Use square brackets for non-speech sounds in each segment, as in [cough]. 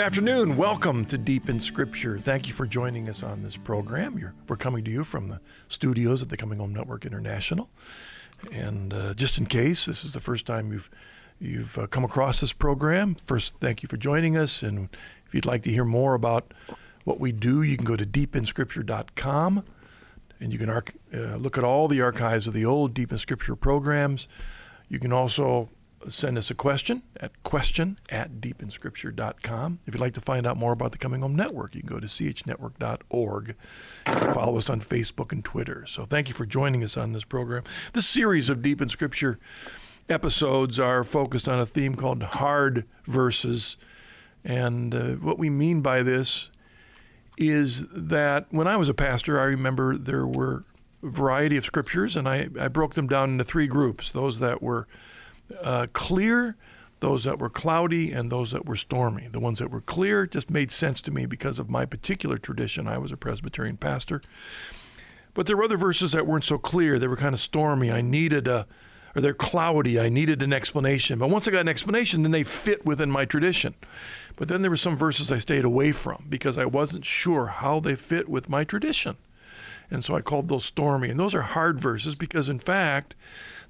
Afternoon. Welcome to Deep in Scripture. Thank you for joining us on this program. You're, we're coming to you from the studios at the Coming Home Network International. And uh, just in case this is the first time you've you've uh, come across this program, first thank you for joining us. And if you'd like to hear more about what we do, you can go to deepinscripture.com and you can arch- uh, look at all the archives of the old Deep in Scripture programs. You can also send us a question at question at deepinscripture.com. If you'd like to find out more about the Coming Home Network, you can go to chnetwork.org follow us on Facebook and Twitter. So thank you for joining us on this program. This series of Deep in Scripture episodes are focused on a theme called hard verses. And uh, what we mean by this is that when I was a pastor, I remember there were a variety of scriptures, and I, I broke them down into three groups those that were uh, clear, those that were cloudy, and those that were stormy. The ones that were clear just made sense to me because of my particular tradition. I was a Presbyterian pastor. But there were other verses that weren't so clear. They were kind of stormy. I needed a, or they're cloudy. I needed an explanation. But once I got an explanation, then they fit within my tradition. But then there were some verses I stayed away from because I wasn't sure how they fit with my tradition. And so I called those stormy. And those are hard verses because, in fact,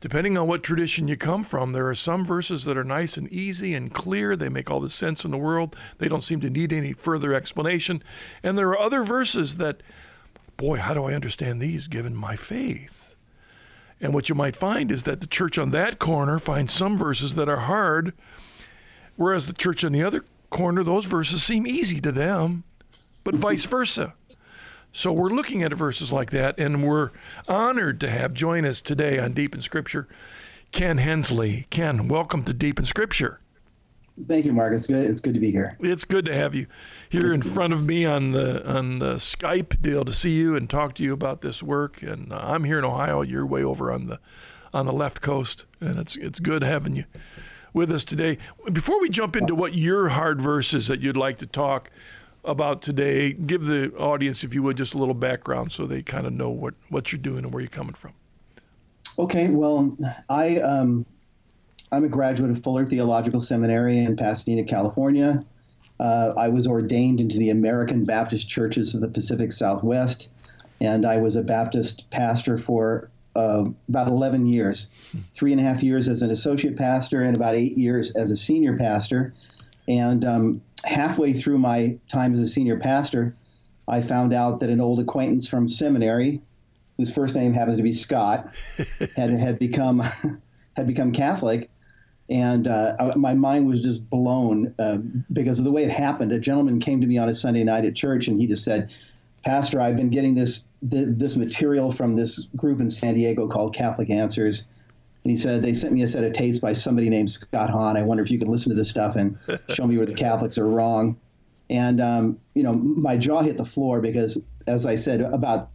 depending on what tradition you come from, there are some verses that are nice and easy and clear. They make all the sense in the world. They don't seem to need any further explanation. And there are other verses that, boy, how do I understand these given my faith? And what you might find is that the church on that corner finds some verses that are hard, whereas the church on the other corner, those verses seem easy to them, but vice versa. So we're looking at verses like that, and we're honored to have join us today on Deep in Scripture, Ken Hensley. Ken, welcome to Deep in Scripture. Thank you, Mark. It's good. It's good to be here. It's good to have you here in front of me on the on the Skype deal to see you and talk to you about this work. And uh, I'm here in Ohio. You're way over on the on the left coast, and it's it's good having you with us today. Before we jump into what your hard verses that you'd like to talk about today, give the audience, if you would, just a little background so they kind of know what, what you're doing and where you're coming from. Okay, well, I um, I'm a graduate of Fuller Theological Seminary in Pasadena, California. Uh, I was ordained into the American Baptist Churches of the Pacific Southwest, and I was a Baptist pastor for uh, about 11 years, three and a half years as an associate pastor, and about eight years as a senior pastor. And um, halfway through my time as a senior pastor, I found out that an old acquaintance from seminary, whose first name happens to be Scott, [laughs] had had become [laughs] had become Catholic, and uh, my mind was just blown uh, because of the way it happened. A gentleman came to me on a Sunday night at church, and he just said, "Pastor, I've been getting this this material from this group in San Diego called Catholic Answers." And he said, They sent me a set of tapes by somebody named Scott Hahn. I wonder if you could listen to this stuff and [laughs] show me where the Catholics are wrong. And, um, you know, my jaw hit the floor because, as I said, about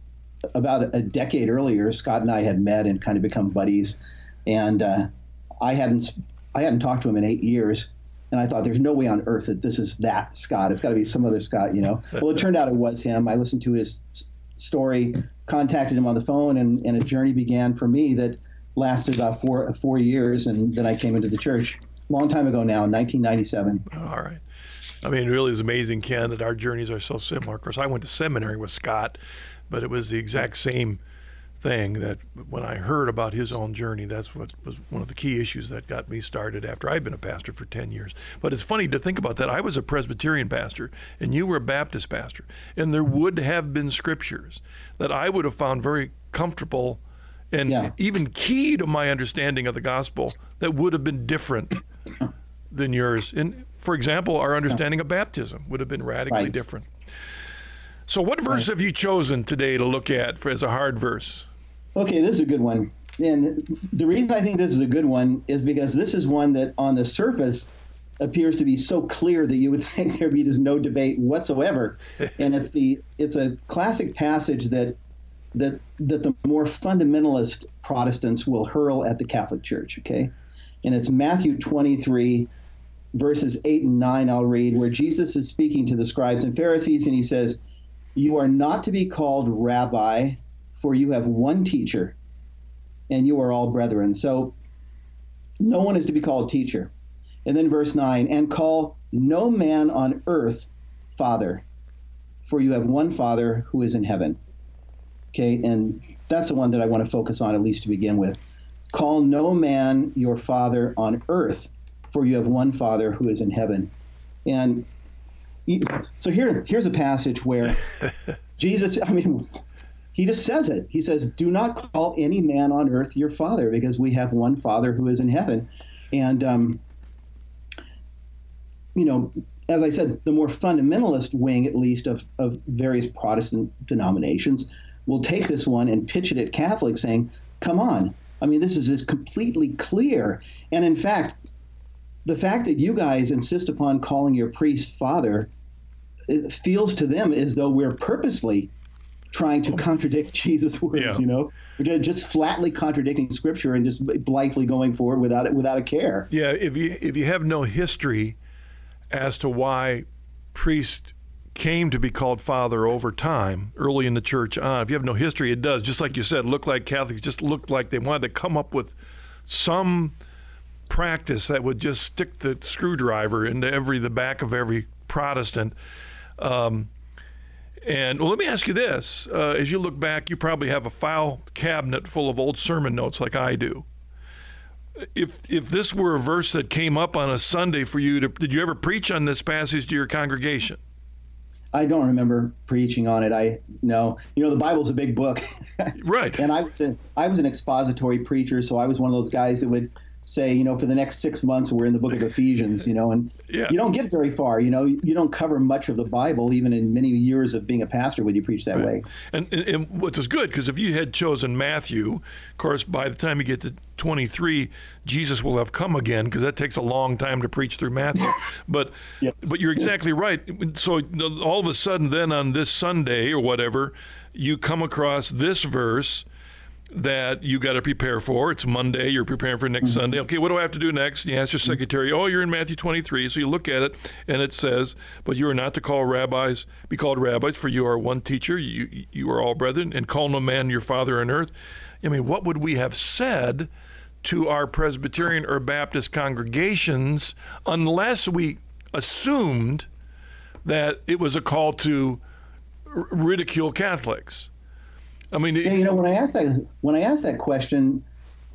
about a decade earlier, Scott and I had met and kind of become buddies. And uh, I hadn't I hadn't talked to him in eight years. And I thought, there's no way on earth that this is that Scott. It's got to be some other Scott, you know. [laughs] Well, it turned out it was him. I listened to his story, contacted him on the phone, and, and a journey began for me that lasted about four four years, and then I came into the church. a Long time ago now, 1997. All right. I mean, it really is amazing, Ken, that our journeys are so similar. Of course, I went to seminary with Scott, but it was the exact same thing that when I heard about his own journey, that's what was one of the key issues that got me started after I'd been a pastor for 10 years. But it's funny to think about that. I was a Presbyterian pastor and you were a Baptist pastor, and there would have been scriptures that I would have found very comfortable and yeah. even key to my understanding of the gospel that would have been different than yours. And for example, our understanding of baptism would have been radically right. different. So, what verse right. have you chosen today to look at for, as a hard verse? Okay, this is a good one. And the reason I think this is a good one is because this is one that on the surface appears to be so clear that you would [laughs] think there'd be just no debate whatsoever. [laughs] and it's the it's a classic passage that that that the more fundamentalist Protestants will hurl at the Catholic Church. Okay, and it's Matthew 23, verses 8 and 9. I'll read where Jesus is speaking to the scribes and Pharisees, and he says, "You are not to be called rabbi, for you have one teacher, and you are all brethren." So, no one is to be called teacher. And then verse 9, and call no man on earth father, for you have one Father who is in heaven. Okay, and that's the one that I want to focus on, at least to begin with. Call no man your father on earth, for you have one Father who is in heaven. And so here, here's a passage where [laughs] Jesus, I mean, he just says it. He says, Do not call any man on earth your father, because we have one Father who is in heaven. And, um, you know, as I said, the more fundamentalist wing, at least, of, of various Protestant denominations will take this one and pitch it at Catholics, saying, Come on. I mean, this is, is completely clear. And in fact, the fact that you guys insist upon calling your priest father it feels to them as though we're purposely trying to contradict [laughs] Jesus' words. Yeah. You know, we're just flatly contradicting Scripture and just blithely going forward without it, without a care. Yeah, if you if you have no history as to why priest came to be called father over time, early in the church on, if you have no history, it does. Just like you said, look like Catholics just looked like they wanted to come up with some practice that would just stick the screwdriver into every the back of every Protestant. Um, and well, let me ask you this: uh, as you look back, you probably have a file cabinet full of old sermon notes, like I do. If if this were a verse that came up on a Sunday for you, to, did you ever preach on this passage to your congregation? I don't remember preaching on it. I know, you know the Bible's a big book, right? [laughs] and I was an, I was an expository preacher, so I was one of those guys that would say, you know, for the next six months we're in the book of Ephesians, you know, and yeah. you don't get very far. You know, you don't cover much of the Bible, even in many years of being a pastor, when you preach that right. way. And, and, and which is good because if you had chosen Matthew, of course, by the time you get to 23, Jesus will have come again because that takes a long time to preach through Matthew. [laughs] But yes. but you're exactly right. So all of a sudden, then on this Sunday or whatever, you come across this verse that you got to prepare for. It's Monday, you're preparing for next mm-hmm. Sunday. Okay, what do I have to do next? You ask your mm-hmm. secretary, oh, you're in Matthew 23. So you look at it, and it says, but you are not to call rabbis, be called rabbis, for you are one teacher, you, you are all brethren, and call no man your father on earth. I mean, what would we have said to our Presbyterian or Baptist congregations unless we assumed that it was a call to r- ridicule Catholics? I mean, yeah, you know, when I ask that when I ask that question,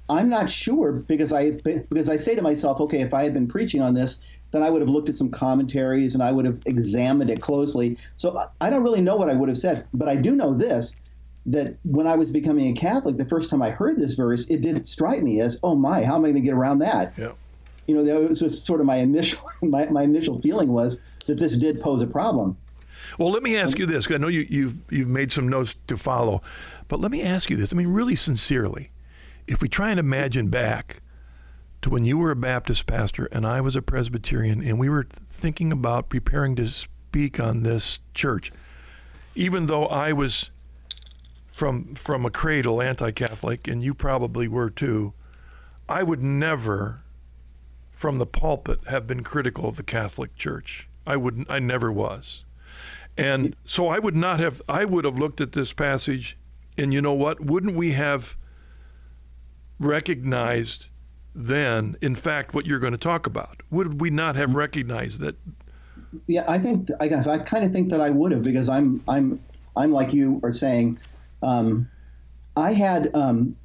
I'm not sure because I because I say to myself, okay, if I had been preaching on this, then I would have looked at some commentaries and I would have examined it closely. So I don't really know what I would have said, but I do know this that when I was becoming a Catholic, the first time I heard this verse, it did strike me as, oh my, how am I going to get around that? Yeah. You know, that was just sort of my initial [laughs] my, my initial feeling was that this did pose a problem. Well, let me ask you this. I know you, you've you've made some notes to follow, but let me ask you this. I mean, really sincerely, if we try and imagine back to when you were a Baptist pastor and I was a Presbyterian, and we were thinking about preparing to speak on this church, even though I was from from a cradle anti-Catholic, and you probably were too, I would never, from the pulpit, have been critical of the Catholic Church. I wouldn't. I never was. And so I would not have, I would have looked at this passage, and you know what? Wouldn't we have recognized then, in fact, what you're going to talk about? Would we not have recognized that? Yeah, I think I, I kind of think that I would have because I'm I'm I'm like you are saying. Um, I had um,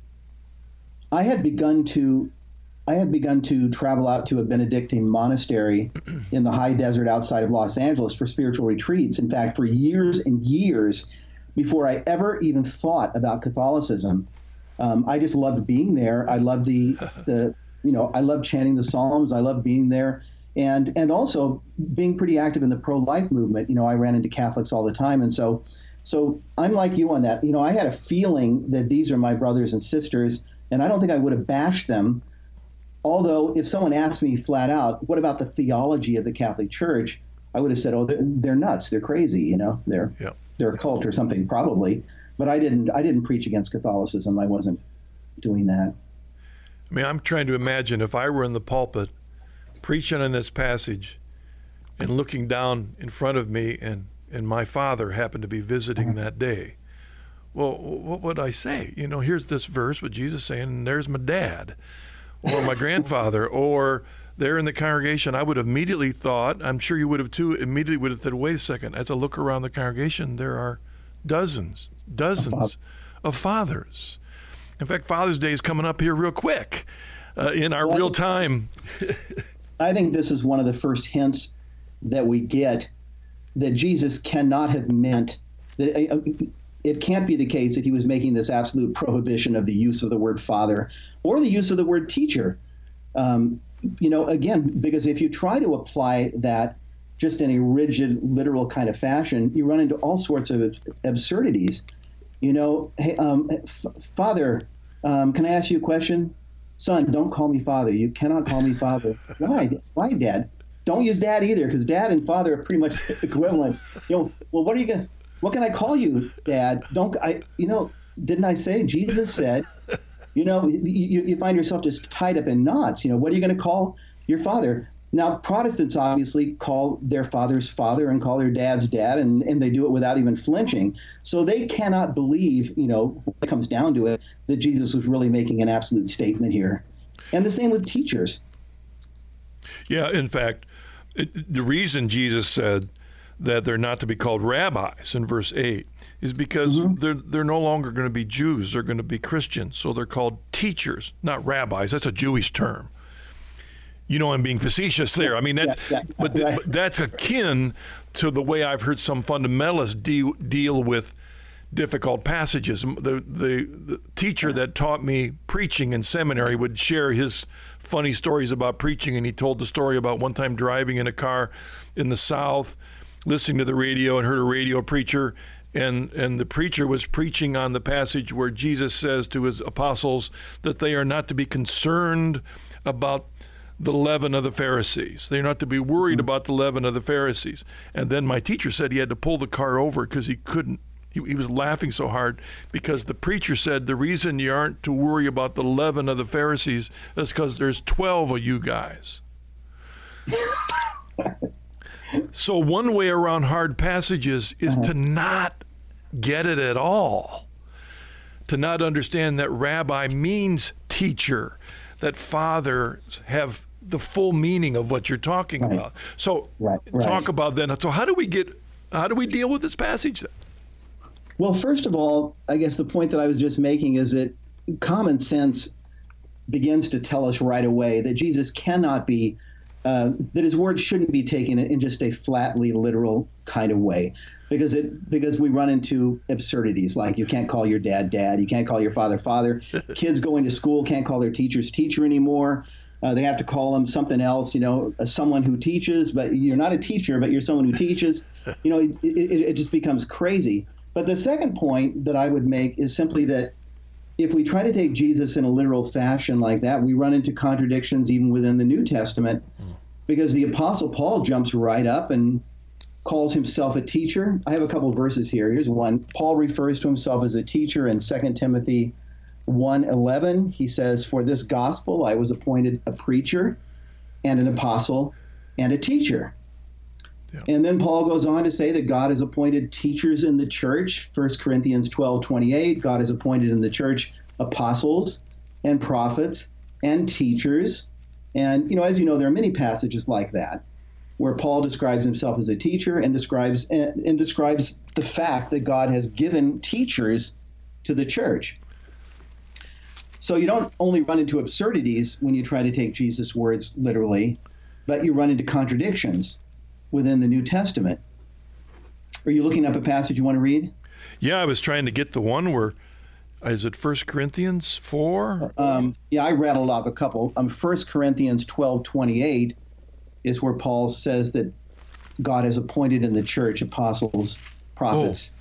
I had begun to I had begun to travel out to a Benedictine monastery [clears throat] in the high desert outside of Los Angeles for spiritual retreats. In fact, for years and years before I ever even thought about Catholicism, um, I just loved being there. I loved the [laughs] the you know I loved chanting the Psalms. I loved being there, and and also being pretty active in the pro life movement. You know, I ran into Catholics all the time, and so so I'm like you on that. You know, I had a feeling that these are my brothers and sisters, and I don't think I would have bashed them Although, if someone asked me flat out, what about the theology of the Catholic Church? I would have said, oh, they're, they're nuts. They're crazy. You know, they're yeah. they're a cult or something, probably. But I didn't. I didn't preach against Catholicism. I wasn't doing that. I mean, I'm trying to imagine if I were in the pulpit preaching on this passage and looking down in front of me, and and my father happened to be visiting uh-huh. that day. Well, what would I say? You know, here's this verse with Jesus saying, and "There's my dad." Or my grandfather or there in the congregation, I would have immediately thought, I'm sure you would have too, immediately would have said, wait a second, as I look around the congregation, there are dozens, dozens of fathers. In fact, Father's Day is coming up here real quick uh, in our well, real time. I think this is one of the first hints that we get that Jesus cannot have meant that uh, it can't be the case that he was making this absolute [laughs] prohibition of the use of the word father or the use of the word teacher. Um, you know, again, because if you try to apply that just in a rigid, literal kind of fashion, you run into all sorts of absurdities. You know, hey, um, f- father, um, can I ask you a question? Son, don't call me father. You cannot call me father. Why? Why, dad? Don't use dad either, because dad and father are pretty much [laughs] equivalent. You know, well, what are you gonna? What can I call you, dad? Don't I? You know, didn't I say Jesus said you know, you, you find yourself just tied up in knots. You know, what are you going to call your father? Now, Protestants obviously call their father's father and call their dad's dad, and, and they do it without even flinching. So they cannot believe, you know, when it comes down to it, that Jesus was really making an absolute statement here. And the same with teachers. Yeah, in fact, it, the reason Jesus said that they're not to be called rabbis in verse 8 is because mm-hmm. they're they're no longer going to be Jews; they're going to be Christians. So they're called teachers, not rabbis. That's a Jewish term. You know, I'm being facetious there. I mean, that's yeah, yeah, but, right. but, that's akin to the way I've heard some fundamentalists deal deal with difficult passages. The, the, the teacher that taught me preaching in seminary would share his funny stories about preaching, and he told the story about one time driving in a car in the South, listening to the radio, and heard a radio preacher and and the preacher was preaching on the passage where Jesus says to his apostles that they are not to be concerned about the leaven of the Pharisees. They're not to be worried about the leaven of the Pharisees. And then my teacher said he had to pull the car over because he couldn't. He, he was laughing so hard because the preacher said the reason you aren't to worry about the leaven of the Pharisees is because there's 12 of you guys. So one way around hard passages is uh-huh. to not get it at all, to not understand that rabbi means teacher, that fathers have the full meaning of what you're talking right. about. So right, right. talk about then. So how do we get how do we deal with this passage then? Well, first of all, I guess the point that I was just making is that common sense begins to tell us right away that Jesus cannot be uh, that his words shouldn't be taken in just a flatly literal kind of way because it because we run into absurdities like you can't call your dad dad, you can't call your father father. [laughs] Kids going to school can't call their teachers teacher anymore. Uh, they have to call them something else, you know, someone who teaches, but you're not a teacher, but you're someone who teaches. [laughs] You know, it, it, it just becomes crazy. But the second point that I would make is simply that if we try to take Jesus in a literal fashion like that, we run into contradictions even within the New Testament, because the Apostle Paul jumps right up and calls himself a teacher. I have a couple verses here. Here's one. Paul refers to himself as a teacher in 2 Timothy 1:11. He says, "For this gospel I was appointed a preacher and an apostle and a teacher." And then Paul goes on to say that God has appointed teachers in the church. 1 Corinthians 12:28, God has appointed in the church apostles and prophets and teachers. And you know, as you know, there are many passages like that where Paul describes himself as a teacher and describes and, and describes the fact that God has given teachers to the church. So you don't only run into absurdities when you try to take Jesus' words literally, but you run into contradictions within the New Testament. Are you looking up a passage you want to read? Yeah, I was trying to get the one where is it First Corinthians four? Um, yeah, I rattled off a couple. Um, First Corinthians twelve twenty eight is where Paul says that God has appointed in the church apostles, prophets,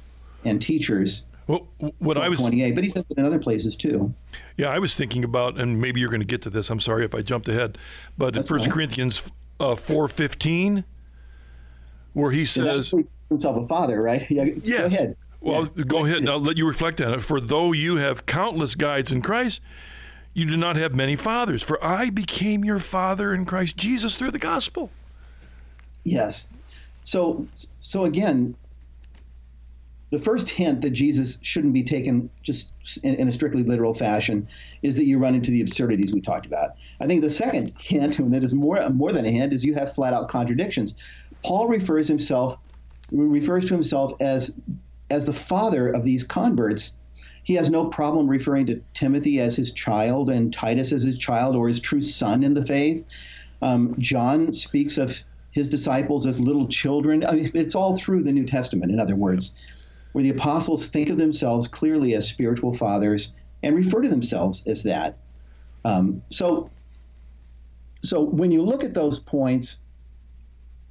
oh. and teachers. Well, what I was 28, but he says it in other places too. Yeah, I was thinking about, and maybe you're going to get to this. I'm sorry if I jumped ahead, but That's in First Corinthians uh, four fifteen, where he says himself a father, right? [laughs] Yeah, yes. Go ahead. Well, yeah. go ahead. I'll let you reflect on it. For though you have countless guides in Christ, you do not have many fathers, for I became your father in Christ Jesus through the gospel. Yes. So, so again, the first hint that Jesus shouldn't be taken just in, in, a strictly literal fashion is that you run into the absurdities we talked about. I think the second hint, [laughs] and that is more more than a hint, is you have flat out contradictions. Paul refers himself refers to himself as as the father of these converts. He has no problem referring to Timothy as his child and Titus as his child or his true son in the faith. Um, John speaks of his disciples as little children. I mean, it's all through the New Testament, in other words where the apostles think of themselves clearly as spiritual fathers and refer to themselves as that. Um, so, so when you look at those points,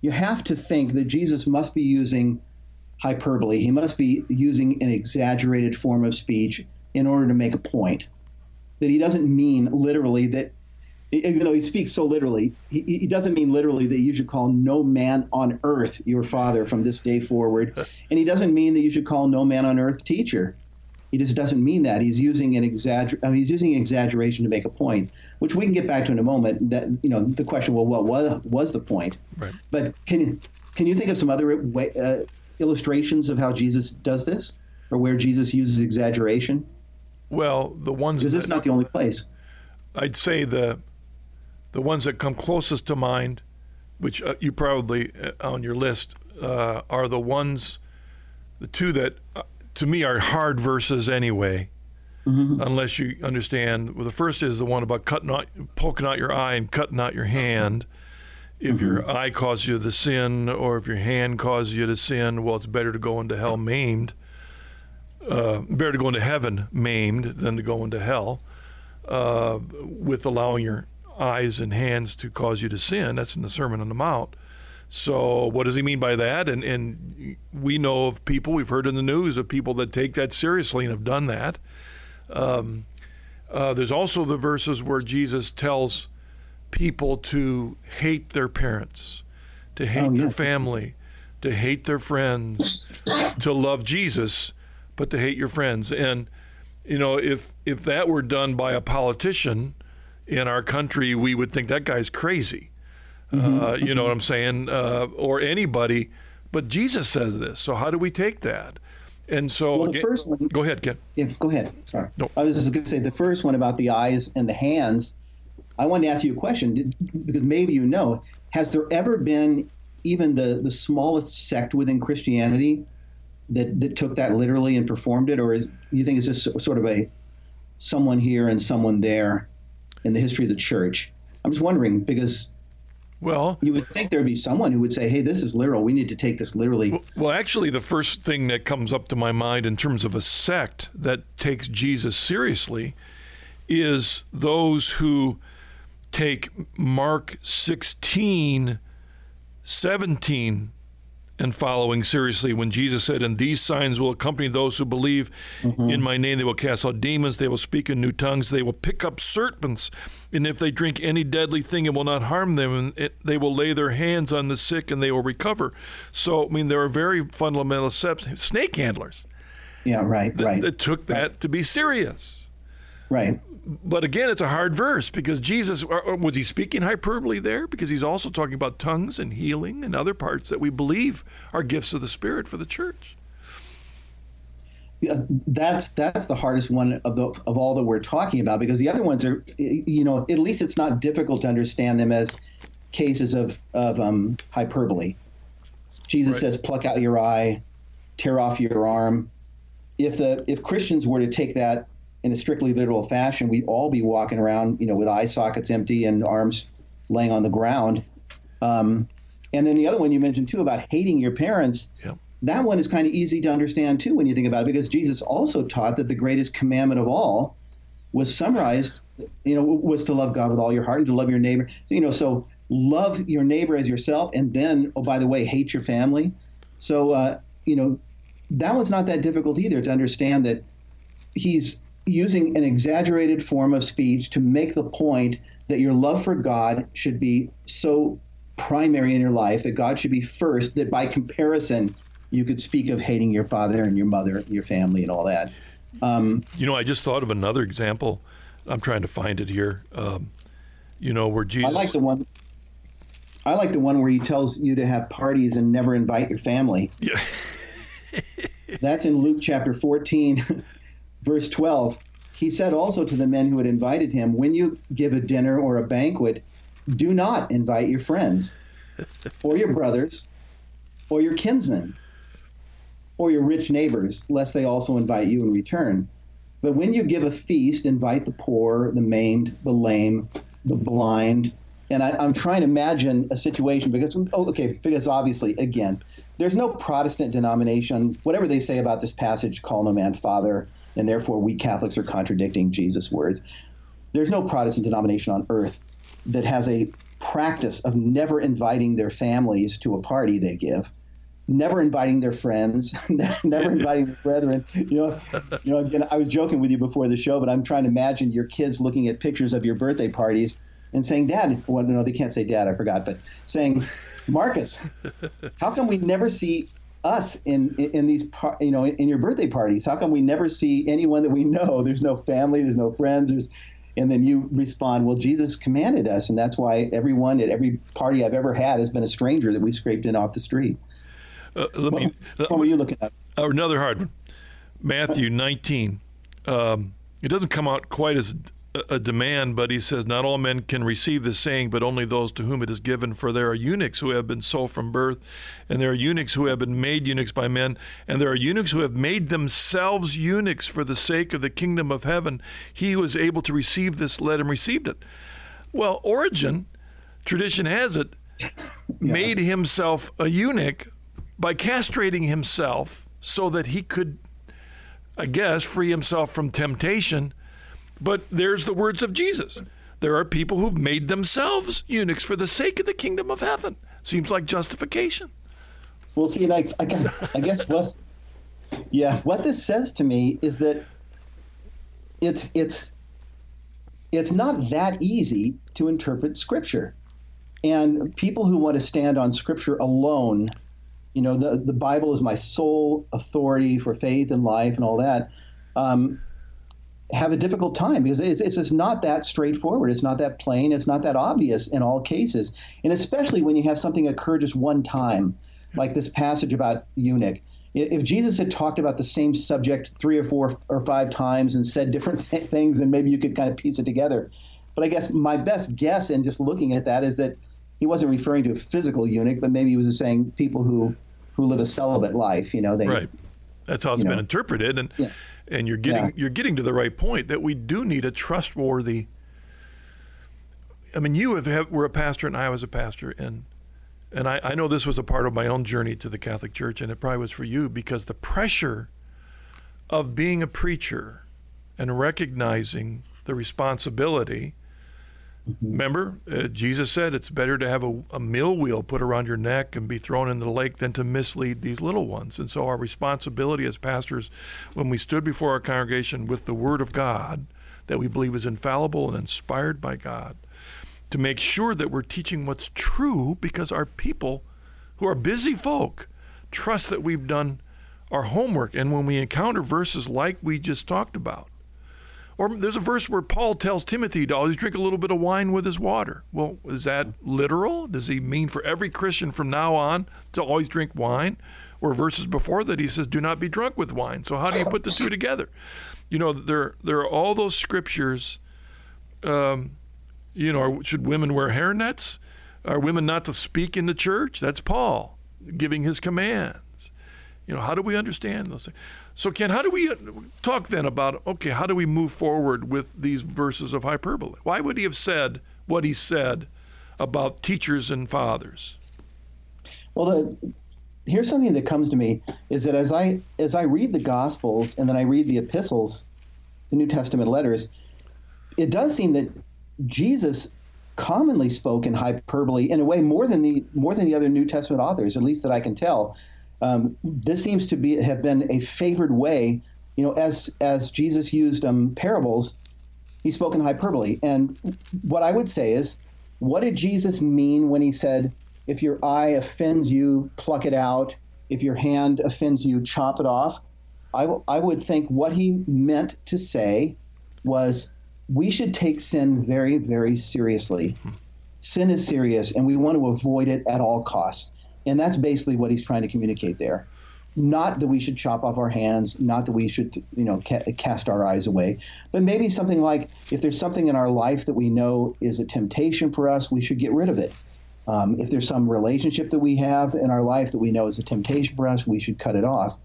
you have to think that Jesus must be using hyperbole. He must be using an exaggerated form of speech in order to make a point. That he doesn't mean literally that even though he speaks so literally, he, he, doesn't mean literally that you should call no man on earth your father from this day forward. Uh. And he doesn't mean that you should call no man on earth teacher. He just doesn't mean that. He's using an exagger- I mean, he's using exaggeration to make a point, which we can get back to in a moment. That you know, the question, well, what was, was the point? Right. But can you can you think of some other way, uh, illustrations of how Jesus does this, or where Jesus uses exaggeration? Well, the ones because it's not the only place. I'd say the the ones that come closest to mind, which uh, you probably uh, on your list, uh, are the ones, the two that uh, to me are hard verses anyway. Mm-hmm. Unless you understand, well, the first is the one about cutting out, poking out your eye and cutting out your hand. If mm-hmm. your eye causes you to sin, or if your hand causes you to sin, well, it's better to go into hell maimed. Uh, better to go into heaven maimed than to go into hell uh, with allowing your eyes and hands to cause you to sin. That's in the Sermon on the Mount. So, what does he mean by that? And, and we know of people, we've heard in the news of people that take that seriously and have done that. Um, uh, there's also the verses where Jesus tells people to hate their parents, to hate oh, their family, to hate their friends, to love Jesus, but to hate your friends. And, you know, if, if that were done by a politician, in our country, we would think that guy's crazy. Mm-hmm. Uh, you know what I'm saying? Uh, or anybody. But Jesus says this. So how do we take that? And so, well, the again, first one. Go ahead, Ken. Yeah, go ahead. Sorry. No. I was just going to say the first one about the eyes and the hands. I wanted to ask you a question because maybe you know. Has there ever been even the, the smallest sect within Christianity that, that took that literally and performed it, or is, you think it's just sort of a someone here and someone there? in the history of the church. I'm just wondering because well, you would think there'd be someone who would say, "Hey, this is literal. We need to take this literally." Well, actually, the first thing that comes up to my mind in terms of a sect that takes Jesus seriously is those who take Mark 16, 17 and following seriously when Jesus said, And these signs will accompany those who believe mm-hmm. in my name. They will cast out demons, they will speak in new tongues, they will pick up serpents, and if they drink any deadly thing, it will not harm them, and it, they will lay their hands on the sick and they will recover. So, I mean, there are very fundamental steps. Snake handlers. Yeah, right, that, right. That took that right. to be serious. Right but again, it's a hard verse because Jesus was he speaking hyperbole there? Because he's also talking about tongues and healing and other parts that we believe are gifts of the Spirit for the church. Yeah, that's that's the hardest one of the of all that we're talking about because the other ones are, you know, at least it's not difficult to understand them as cases of of um, hyperbole. Jesus right. says, "Pluck out your eye, tear off your arm." If the if Christians were to take that in a strictly literal fashion, we'd all be walking around, you know, with eye sockets empty and arms laying on the ground. Um, and then the other one you mentioned too about hating your parents. Yep. That one is kind of easy to understand too when you think about it, because Jesus also taught that the greatest commandment of all was summarized, you know, was to love God with all your heart and to love your neighbor. You know, so love your neighbor as yourself, and then, oh, by the way, hate your family. So, uh, you know, that was not that difficult either to understand that he's using an exaggerated form of speech to make the point that your love for God should be so primary in your life, that God should be first, that by comparison, you could speak of hating your father and your mother, your family, and all that. Um, you know, I just thought of another example. I'm trying to find it here. Um, you know, where Jesus. I like the one. I like the one where he tells you to have parties and never invite your family. Yeah. That's in Luke chapter 14, [laughs] verse 12. He said also to the men who had invited him, When you give a dinner or a banquet, do not invite your friends, [laughs] or your brothers, or your kinsmen, or your rich neighbors, lest they also invite you in return. But when you give a feast, invite the poor, the maimed, the lame, the blind. And I, am trying to imagine a situation because, oh, okay, because obviously, again, there's no Protestant denomination, whatever they say about this passage, call no man father, and therefore we Catholics are contradicting Jesus' words. There's no Protestant denomination on earth that has a practice of never inviting their families to a party they give, never inviting their friends, [laughs] never inviting their brethren. You know, you know. Again, I was joking with you before the show, but I'm trying to imagine your kids looking at pictures of your birthday parties and saying, "Dad," well, no, they can't say "Dad," I forgot, but saying, "Marcus, how come we never see us in in these par- you know in your birthday parties. How come we never see anyone that we know? [laughs] There's no family there's no friends there's and then you respond well jesus commanded us and that's why everyone at every party i've ever had has been a stranger that we scraped in off the street. Uh, let what, me what were you looking at? Uh, another hard one. Matthew 19 um, it doesn't come out quite as a demand, but he says, Not all men can receive this saying, but only those to whom it is given. For there are eunuchs who have been so from birth, and there are eunuchs who have been made eunuchs by men, and there are eunuchs who have made themselves eunuchs for the sake of the kingdom of heaven. He who is able to receive this, let him receive it. Well, Origen, tradition has it, yeah. made himself a eunuch by castrating himself so that he could, I guess, free himself from temptation but there's the words of Jesus. There are people who've made themselves eunuchs for the sake of the kingdom of heaven. Seems like justification. Well, see, I, I, I guess what, yeah, what this says to me is that it's it's it's not that easy to interpret Scripture, and people who want to stand on Scripture alone, you know, the the Bible is my sole authority for faith and life and all that. Um, have a difficult time because it's, it's just not that straightforward. It's not that plain. It's not that obvious in all cases. And especially when you have something occur just one time, like this passage about eunuch. If Jesus had talked about the same subject three or four or five times and said different th- [laughs] things, then maybe you could kind of piece it together. But I guess my best guess in just looking at that is that he wasn't referring to a physical eunuch, but maybe he was saying people who who live a celibate life. You know, they right. That's how it's been know. interpreted, and yeah and you're getting yeah. you're getting to the right point that we do need a trustworthy. I mean, you have, have were a pastor, and I was a pastor, and and I, I know this was a part of my own journey to the Catholic Church, and it probably was for you because the pressure of being a preacher and recognizing the responsibility Mm-hmm. Remember, uh, Jesus said it's better to have a, a mill wheel put around your neck and be thrown into the lake than to mislead these little ones. And so, our responsibility as pastors, when we stood before our congregation with the Word of God that we believe is infallible and inspired by God, to make sure that we're teaching what's true because our people, who are busy folk, trust that we've done our homework. And when we encounter verses like we just talked about, or there's a verse where Paul tells Timothy to always drink a little bit of wine with his water. Well, is that literal? Does he mean for every Christian from now on to always drink wine? Or verses before that he says, "Do not be drunk with wine." So how do you put the two together? You know, there there are all those scriptures. Um, you know, should women wear hairnets? Are women not to speak in the church? That's Paul giving his commands. You know, how do we understand those things? So, Ken, how do we uh, talk then about, okay, how do we move forward with these verses of hyperbole? Why would he have said what he said about teachers and fathers? Well, the, here's something that comes to me is that as I as I read the Gospels and then I read the epistles, the New Testament letters, it does seem that Jesus commonly spoke in hyperbole in a way more than the more than the other New Testament authors, at least that I can tell. Um, this seems to be have been a favored way. You know, as as Jesus used um, parables, he spoke in hyperbole. And what I would say is, what did Jesus mean when he said, "If your eye offends you, pluck it out. If your hand offends you, chop it off"? I, w- I would think what he meant to say was, we should take sin very, very seriously. Sin is serious, and we want to avoid it at all costs. And that's basically what he's trying to communicate there. not that we should chop off our hands, not that we should, you know, ca- cast our eyes away, but maybe something like if there's something in our life that we know is a temptation for us, we should get rid of it. Um, if there's some relationship that we have in our life that we know is a temptation for us, we should cut it off.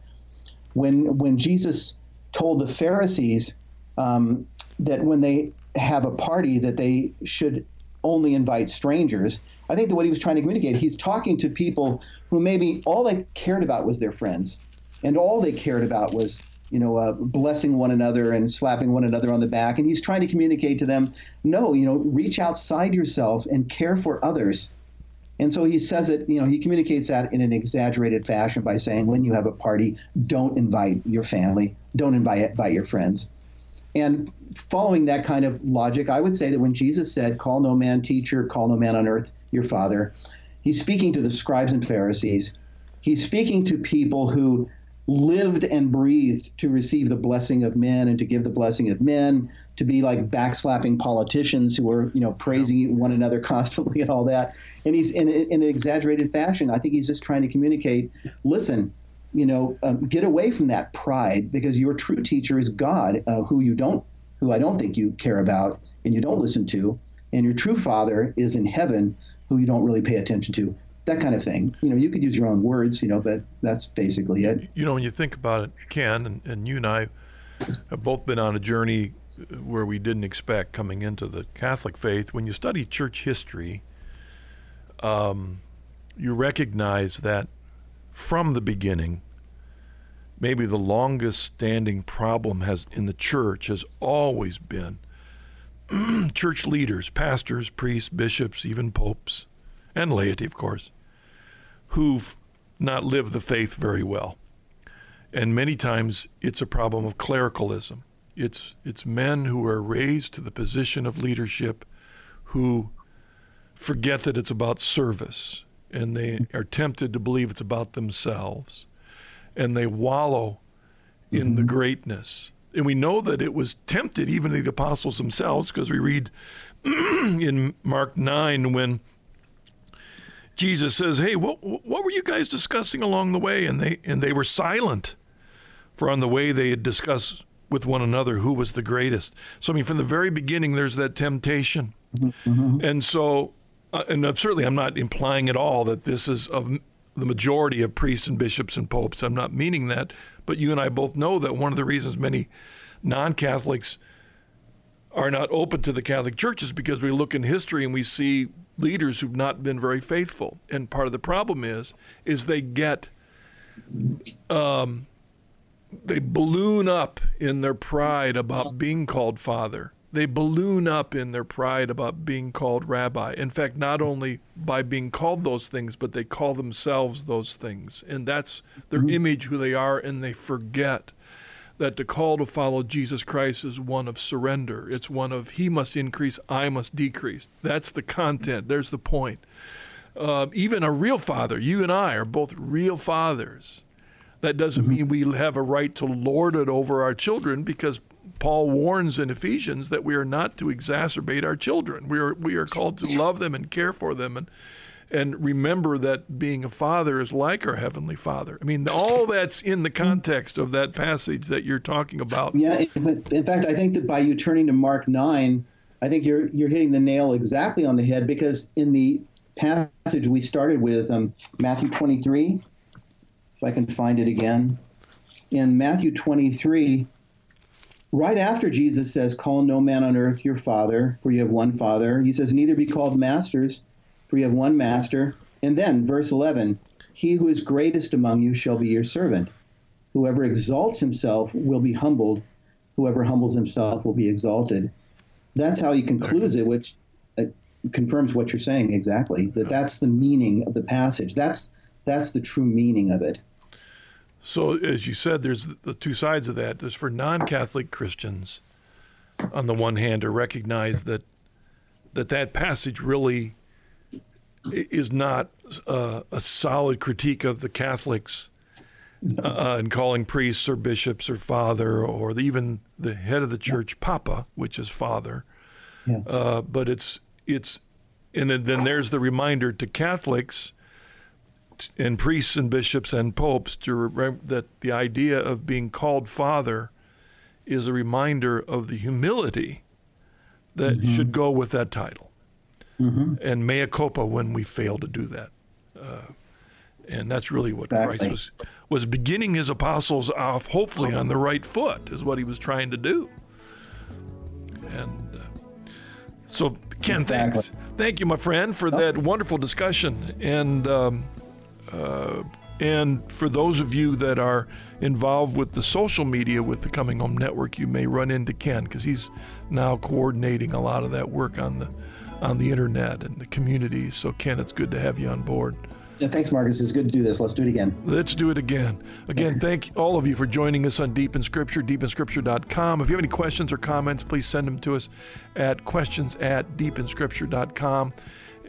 When when Jesus told the Pharisees um, that when they have a party that they should only invite strangers, I think that what he was trying to communicate, he's talking to people who maybe all they cared about was their friends, and all they cared about was you know uh, blessing one another and slapping one another on the back. And he's trying to communicate to them, no, you know, reach outside yourself and care for others. And so he says it, you know, he communicates that in an exaggerated fashion by saying, when you have a party, don't invite your family, don't invite, invite your friends. And following that kind of logic, I would say that when Jesus said, Call no man teacher, call no man on earth your father, he's speaking to the scribes and Pharisees. He's speaking to people who lived and breathed to receive the blessing of men and to give the blessing of men, to be like backslapping politicians who are, you know, praising one another [laughs] constantly and all that. And he's in, in an exaggerated fashion. I think he's just trying to communicate listen, you know, um, get away from that pride because your true teacher is God, uh, who you don't, who I don't think you care about and you don't listen to, and your true Father is in heaven, who you don't really pay attention to. That kind of thing. You know, you could use your own words, you know, but that's basically it. You know, when you think about it, Ken, and, and you and I have both been on a journey where we didn't expect coming into the Catholic faith. When you study church history, um, you recognize that from the beginning, maybe the longest standing problem has in the church has always been [clears throat] church leaders, pastors, priests, bishops, even popes, and laity, of course, who've not lived the faith very well. And many times it's a problem of clericalism. It's, it's men who are raised to the position of leadership who forget that it's about service and they are tempted to believe it's about themselves and they wallow in mm-hmm. the greatness. And we know that it was tempted even the apostles themselves because we read [clears throat] in Mark 9 when Jesus says, "Hey, what what were you guys discussing along the way?" And they and they were silent. For on the way they had discussed with one another who was the greatest. So I mean from the very beginning there's that temptation. Mm-hmm. And so uh, and certainly I'm not implying at all that this is of the majority of priests and bishops and popes. I'm not meaning that, but you and I both know that one of the reasons many non-Catholics are not open to the Catholic Church is because we look in history and we see leaders who've not been very faithful. And part of the problem is is they get um, they balloon up in their pride about being called father they balloon up in their pride about being called rabbi. In fact, not only by being called those things, but they call themselves those things. And that's their mm-hmm. image, who they are, and they forget that the call to follow Jesus Christ is one of surrender. It's one of He must increase, I must decrease. That's the content. There's the point. Uh, even a real father, you and I are both real fathers. That doesn't mm-hmm. mean we have a right to lord it over our children because Paul warns in Ephesians that we are not to exacerbate our children. We are we are called to love them and care for them and and remember that being a father is like our heavenly father. I mean, all that's in the context of that passage that you're talking about. Yeah, in fact, I think that by you turning to Mark 9, I think you're you're hitting the nail exactly on the head because in the passage we started with um, Matthew 23, if I can find it again, in Matthew 23, right after Jesus says, Call no man on earth your father, for you have one father, he says, Neither be called masters, for you have one master. And then, verse 11, He who is greatest among you shall be your servant. Whoever exalts himself will be humbled, whoever humbles himself will be exalted. That's how he concludes it, which uh, confirms what you're saying exactly. That that's the meaning of the passage. That's that's the true meaning of it. So, as you said, there's the two sides of that. There's for non-Catholic Christians, on the one hand, to recognize that that that passage really is not uh, a solid critique of the Catholics uh, and calling priests or bishops or father or even the head of the church yeah. Papa, which is father. Yeah. Uh, but it's it's and then, then there's the reminder to Catholics and priests and bishops and popes to remember that the idea of being called Father is a reminder of the humility that mm-hmm. should go with that title. Mm-hmm. And mea culpa when we fail to do that. Uh, and that's really what exactly. Christ was was beginning his apostles off, hopefully on the right foot, is what he was trying to do. And uh, so, Ken, exactly. thanks. Thank you, my friend, for that wonderful discussion. And um, uh, and for those of you that are involved with the social media with the Coming Home Network, you may run into Ken because he's now coordinating a lot of that work on the on the internet and the community. So, Ken, it's good to have you on board. Yeah, thanks, Marcus. It's good to do this. Let's do it again. Let's do it again. Again, thank all of you for joining us on Deep in Scripture, deepinscripture.com. If you have any questions or comments, please send them to us at questions at deepinscripture.com.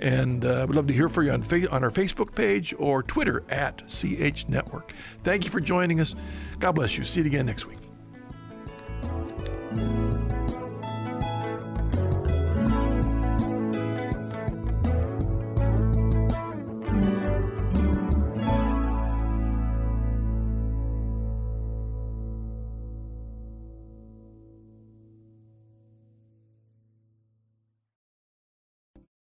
And uh, we'd love to hear from you on, fa- on our Facebook page or Twitter at CH Network. Thank you for joining us. God bless you. See you again next week.